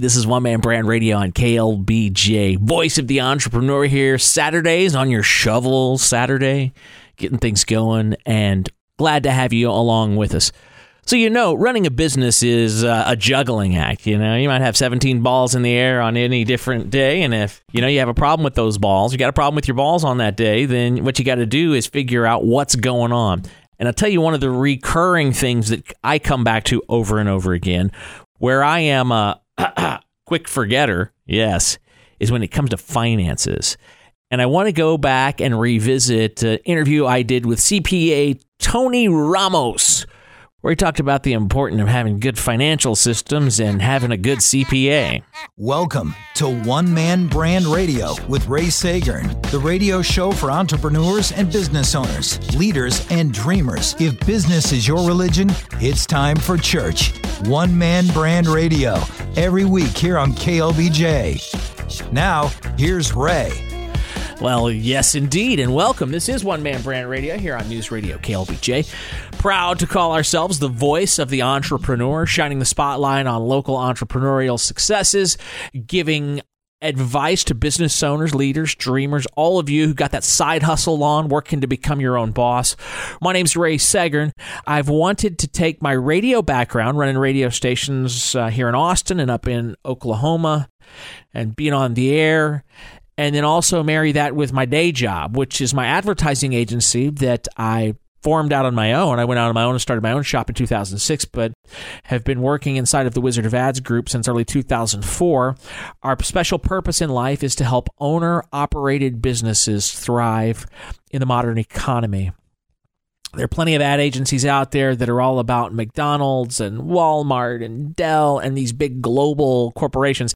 This is One Man Brand Radio on KLBJ. Voice of the entrepreneur here. Saturdays on your shovel Saturday, getting things going, and glad to have you along with us. So, you know, running a business is uh, a juggling act. You know, you might have 17 balls in the air on any different day. And if, you know, you have a problem with those balls, you got a problem with your balls on that day, then what you got to do is figure out what's going on. And I'll tell you one of the recurring things that I come back to over and over again, where I am a quick forgetter, yes, is when it comes to finances. And I want to go back and revisit an interview I did with CPA Tony Ramos where he talked about the importance of having good financial systems and having a good CPA. Welcome to One Man Brand Radio with Ray Seggern, the radio show for entrepreneurs and business owners, leaders and dreamers. If business is your religion, it's time for church. One Man Brand Radio, every week here on KLBJ. Now, here's Ray. Well, yes, indeed, and welcome. This is One Man Brand Radio here on News Radio KLBJ. Proud to call ourselves the voice of the entrepreneur, shining the spotlight on local entrepreneurial successes, giving advice to business owners, leaders, dreamers, all of you who got that side hustle on, working to become your own boss. My name's Ray Seggern. I've wanted to take my radio background, running radio stations uh, here in Austin and up in Oklahoma, and being on the air and then also marry that with my day job, which is my advertising agency that I formed out on my own. I went out on my own and started my own shop in 2006, but have been working inside of the Wizard of Ads group since early 2004. Our special purpose in life is to help owner operated businesses thrive in the modern economy. There are plenty of ad agencies out there that are all about McDonald's and Walmart and Dell and these big global corporations.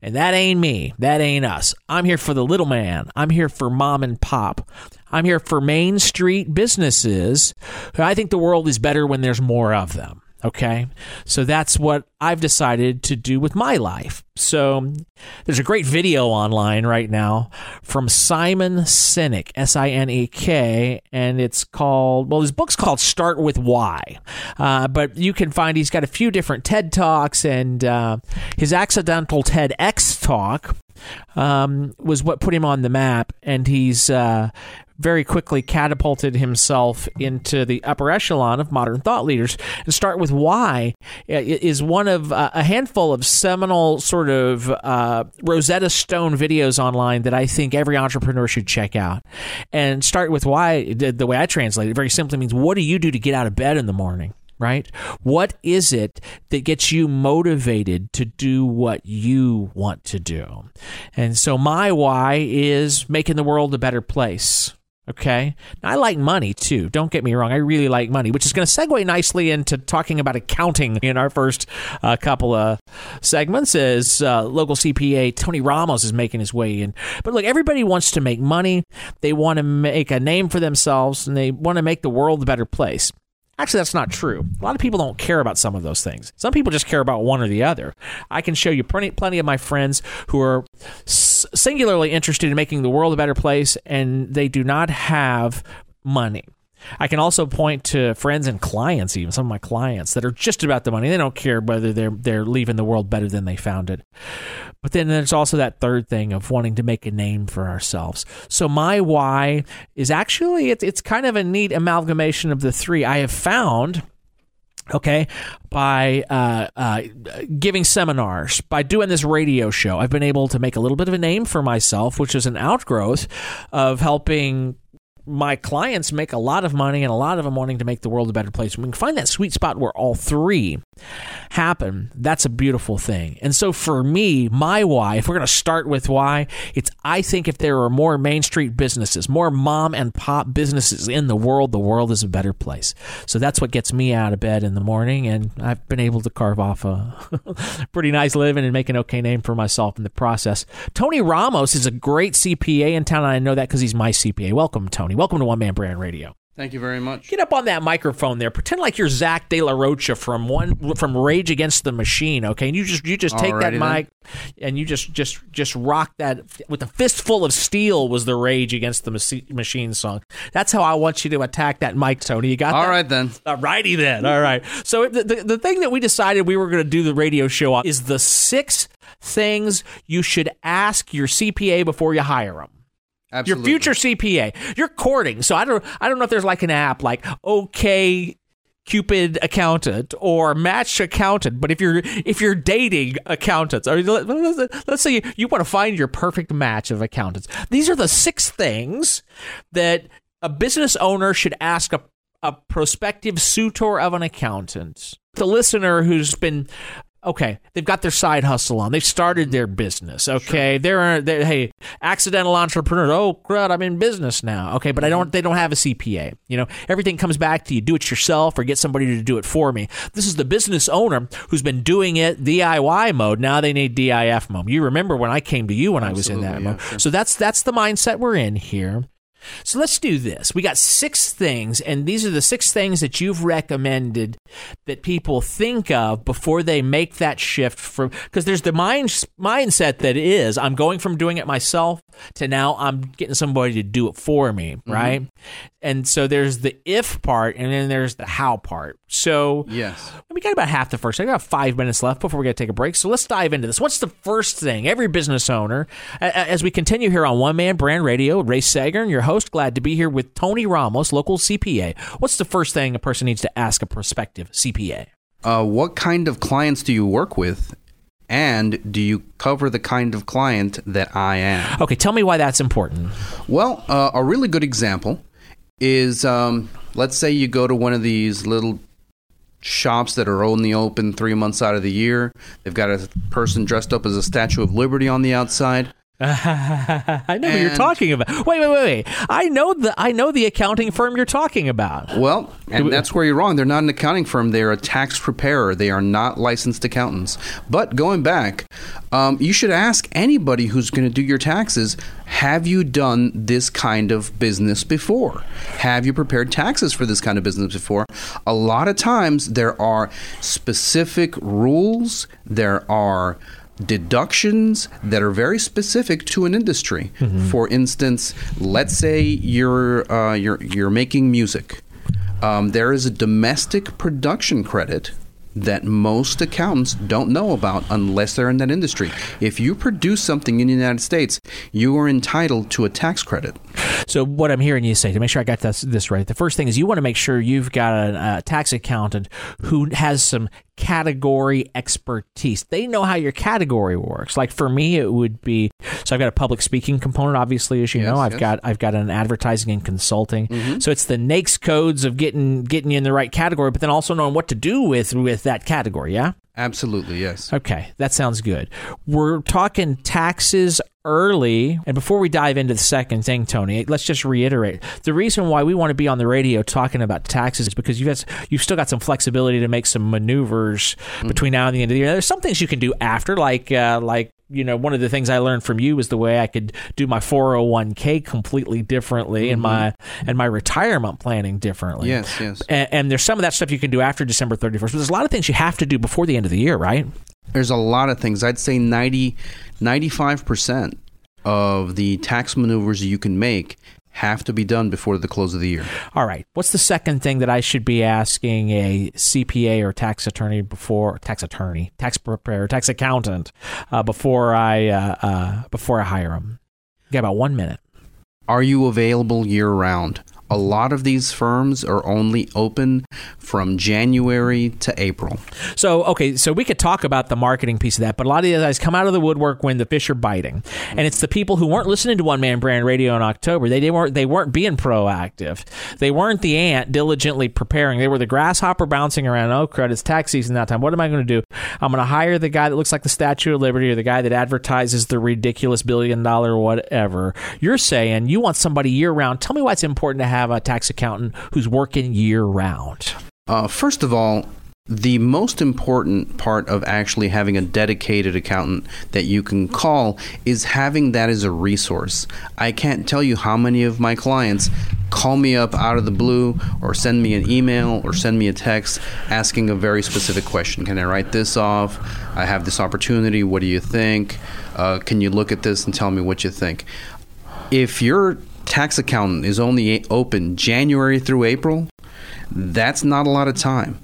And that ain't me. That ain't us. I'm here for the little man. I'm here for mom and pop. I'm here for Main Street businesses. I think the world is better when there's more of them. Okay. So that's what I've decided to do with my life. So there's a great video online right now from Simon Sinek, S I N E K, and it's called, well, his book's called Start with Why. Uh, but you can find he's got a few different TED Talks, and uh, his accidental TEDx talk um, was what put him on the map, and he's uh, very quickly catapulted himself into the upper echelon of modern thought leaders. And start with why is one of uh, a handful of seminal sort of uh, Rosetta Stone videos online that I think every entrepreneur should check out. And start with why the way I translate it very simply means what do you do to get out of bed in the morning? right? What is it that gets you motivated to do what you want to do? And so my why is making the world a better place. Okay. Now, I like money too. Don't get me wrong. I really like money, which is going to segue nicely into talking about accounting in our first uh, couple of segments as uh, local CPA Tony Ramos is making his way in. But look, everybody wants to make money. They want to make a name for themselves and they want to make the world a better place. Actually, that's not true. A lot of people don't care about some of those things. Some people just care about one or the other. I can show you plenty, plenty of my friends who are singularly interested in making the world a better place, and they do not have money. I can also point to friends and clients, even some of my clients that are just about the money. They don't care whether they're they're leaving the world better than they found it. But then there's also that third thing of wanting to make a name for ourselves. So my why is actually it's it's kind of a neat amalgamation of the three. I have found okay by uh, uh, giving seminars by doing this radio show i've been able to make a little bit of a name for myself which is an outgrowth of helping my clients make a lot of money and a lot of them wanting to make the world a better place. When we can find that sweet spot where all three happen, that's a beautiful thing. And so for me, my why, if we're going to start with why, it's I think if there are more Main Street businesses, more mom and pop businesses in the world, the world is a better place. So that's what gets me out of bed in the morning. And I've been able to carve off a pretty nice living and make an okay name for myself in the process. Tony Ramos is a great CPA in town. And I know that because he's my CPA. Welcome, Tony. Welcome to One Man Brand Radio. Thank you very much. Get up on that microphone there. Pretend like you're Zach De La Rocha from one from Rage Against the Machine. Okay, and you just you just take that Alrighty then. mic and you just just just rock that with a fistful of steel. Was the Rage Against the Machine song? That's how I want you to attack that mic, Tony. You got All that? right then. Alrighty then. All right. So the, the, the thing that we decided we were going to do the radio show on is the six things you should ask your CPA before you hire them. Absolutely. Your future CPA. You're courting. So I don't I don't know if there's like an app like OK Cupid accountant or Match accountant, but if you're if you're dating accountants, or let- let's let's say you, you want to find your perfect match of accountants. These are the six things that a business owner should ask a a prospective suitor of an accountant. The listener who's been okay, they've got their side hustle on. They've started their mm-hmm. business. Okay, they're, they're hey, accidental entrepreneurs. Oh crud, I'm in business now. Okay, but I mm-hmm. don't. They don't have a CPA. You know, everything comes back to you do it yourself or get somebody to do it for me. This is the business owner who's been doing it DIY mode. Now they need DIF mode. You remember when I came to you when I was in that yeah, mode. sure. So that's that's the mindset we're in here. So let's do this. We got six things, and these are the six things that you've recommended that people think of before they make that shift from because there's the mind mindset that is I'm going from doing it myself to now I'm getting somebody to do it for me, mm-hmm. right? And so there's the if part, and then there's the how part. So Yes. we got about half the first. I got five minutes left before we got to take a break. So let's dive into this. What's the first thing every business owner, as we continue here on One Man Brand Radio, Ray Seggern, your host, glad to be here with Tony Ramos, local CPA. What's the first thing a person needs to ask a prospective CPA? Uh, what kind of clients do you work with? And do you cover the kind of client that I am? Okay, tell me why that's important. Well, uh, a really good example is um, let's say you go to one of these little shops that are only open three months out of the year. They've got a person dressed up as a Statue of Liberty on the outside. I know who you're talking about. Wait, wait, wait, wait. I know the I know the accounting firm you're talking about. Well, and that's where you're wrong. They're not an accounting firm. They're a tax preparer. They are not licensed accountants. But going back, um, you should ask anybody who's going to do your taxes have you done this kind of business before? Have you prepared taxes for this kind of business before? A lot of times there are specific rules, there are deductions that are very specific to an industry. For instance, let's say you're uh, you're you're making music. Um, there is a domestic production credit that most accountants don't know about unless they're in that industry. If you produce something in the United States, you are entitled to a tax credit. So what I'm hearing you say to make sure I got this, this right, the first thing is you want to make sure you've got a, a uh, tax accountant who has some category expertise. They know how your category works. Like for me, it would be so I've got a public speaking component, obviously, as you Yes, know. I've yes. got I've got an advertising and consulting. Mm-hmm. So it's the NAICS codes of getting getting you in the right category, but then also knowing what to do with with that category. Yeah. Absolutely, yes. Okay, that sounds good. We're talking taxes early. And before we dive into the second thing, Tony, let's just reiterate the reason why we want to be on the radio talking about taxes is because you've, got, you've still got some flexibility to make some maneuvers between now and the end of the year. There's some things you can do after, like, uh, like, you know, one of the things I learned from you was the way I could do my 401k completely differently and mm-hmm. my and my retirement planning differently. Yes, yes. And, and there's some of that stuff you can do after December 31st, but there's a lot of things you have to do before the end of the year, right? There's a lot of things. I'd say 90, 95% of the tax maneuvers you can make have to be done before the close of the year. All right. What's the second thing that I should be asking a CPA or tax attorney before tax attorney, tax preparer, tax accountant uh, before I uh, uh, before I hire them? You got about one minute. Are you available year round? A lot of these firms are only open from January to April. So okay, so we could talk about the marketing piece of that, but a lot of these guys come out of the woodwork when the fish are biting, and it's the people who weren't listening to One Man Brand Radio in October. They, they weren't they weren't being proactive. They weren't the ant diligently preparing. They were the grasshopper bouncing around. Oh crud! It's tax season that time. What am I going to do? I'm going to hire the guy that looks like the Statue of Liberty or the guy that advertises the ridiculous billion dollar whatever. You're saying you want somebody year round. Tell me why it's important to have a tax accountant who's working year round. Uh, first of all, The most important part of actually having a dedicated accountant that you can call is having that as a resource. I can't tell you how many of my clients call me up out of the blue or send me an email or send me a text asking a very specific question. Can I write this off? I have this opportunity. What do you think? Uh, can you look at this and tell me what you think? If your tax accountant is only open January through April, that's not a lot of time.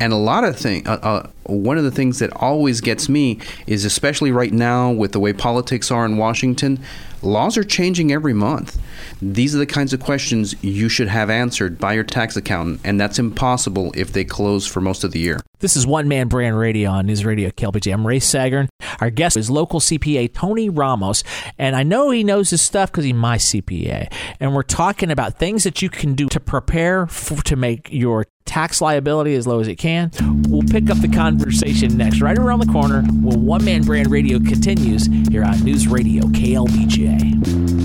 And a lot of things, uh, uh, one of the things that always gets me is, especially right now with the way politics are in Washington, laws are changing every month. These are the kinds of questions you should have answered by your tax accountant, and that's impossible if they close for most of the year. This is One Man Brand Radio on News Radio KLBJ. I'm Ray Seggern. Our guest is local CPA Tony Ramos, and I know he knows his stuff because he's my CPA. And we're talking about things that you can do to prepare for, to make your tax liability as low as it can. We'll pick up the conversation next, right around the corner, when One Man Brand Radio continues here on News Radio KLBJ.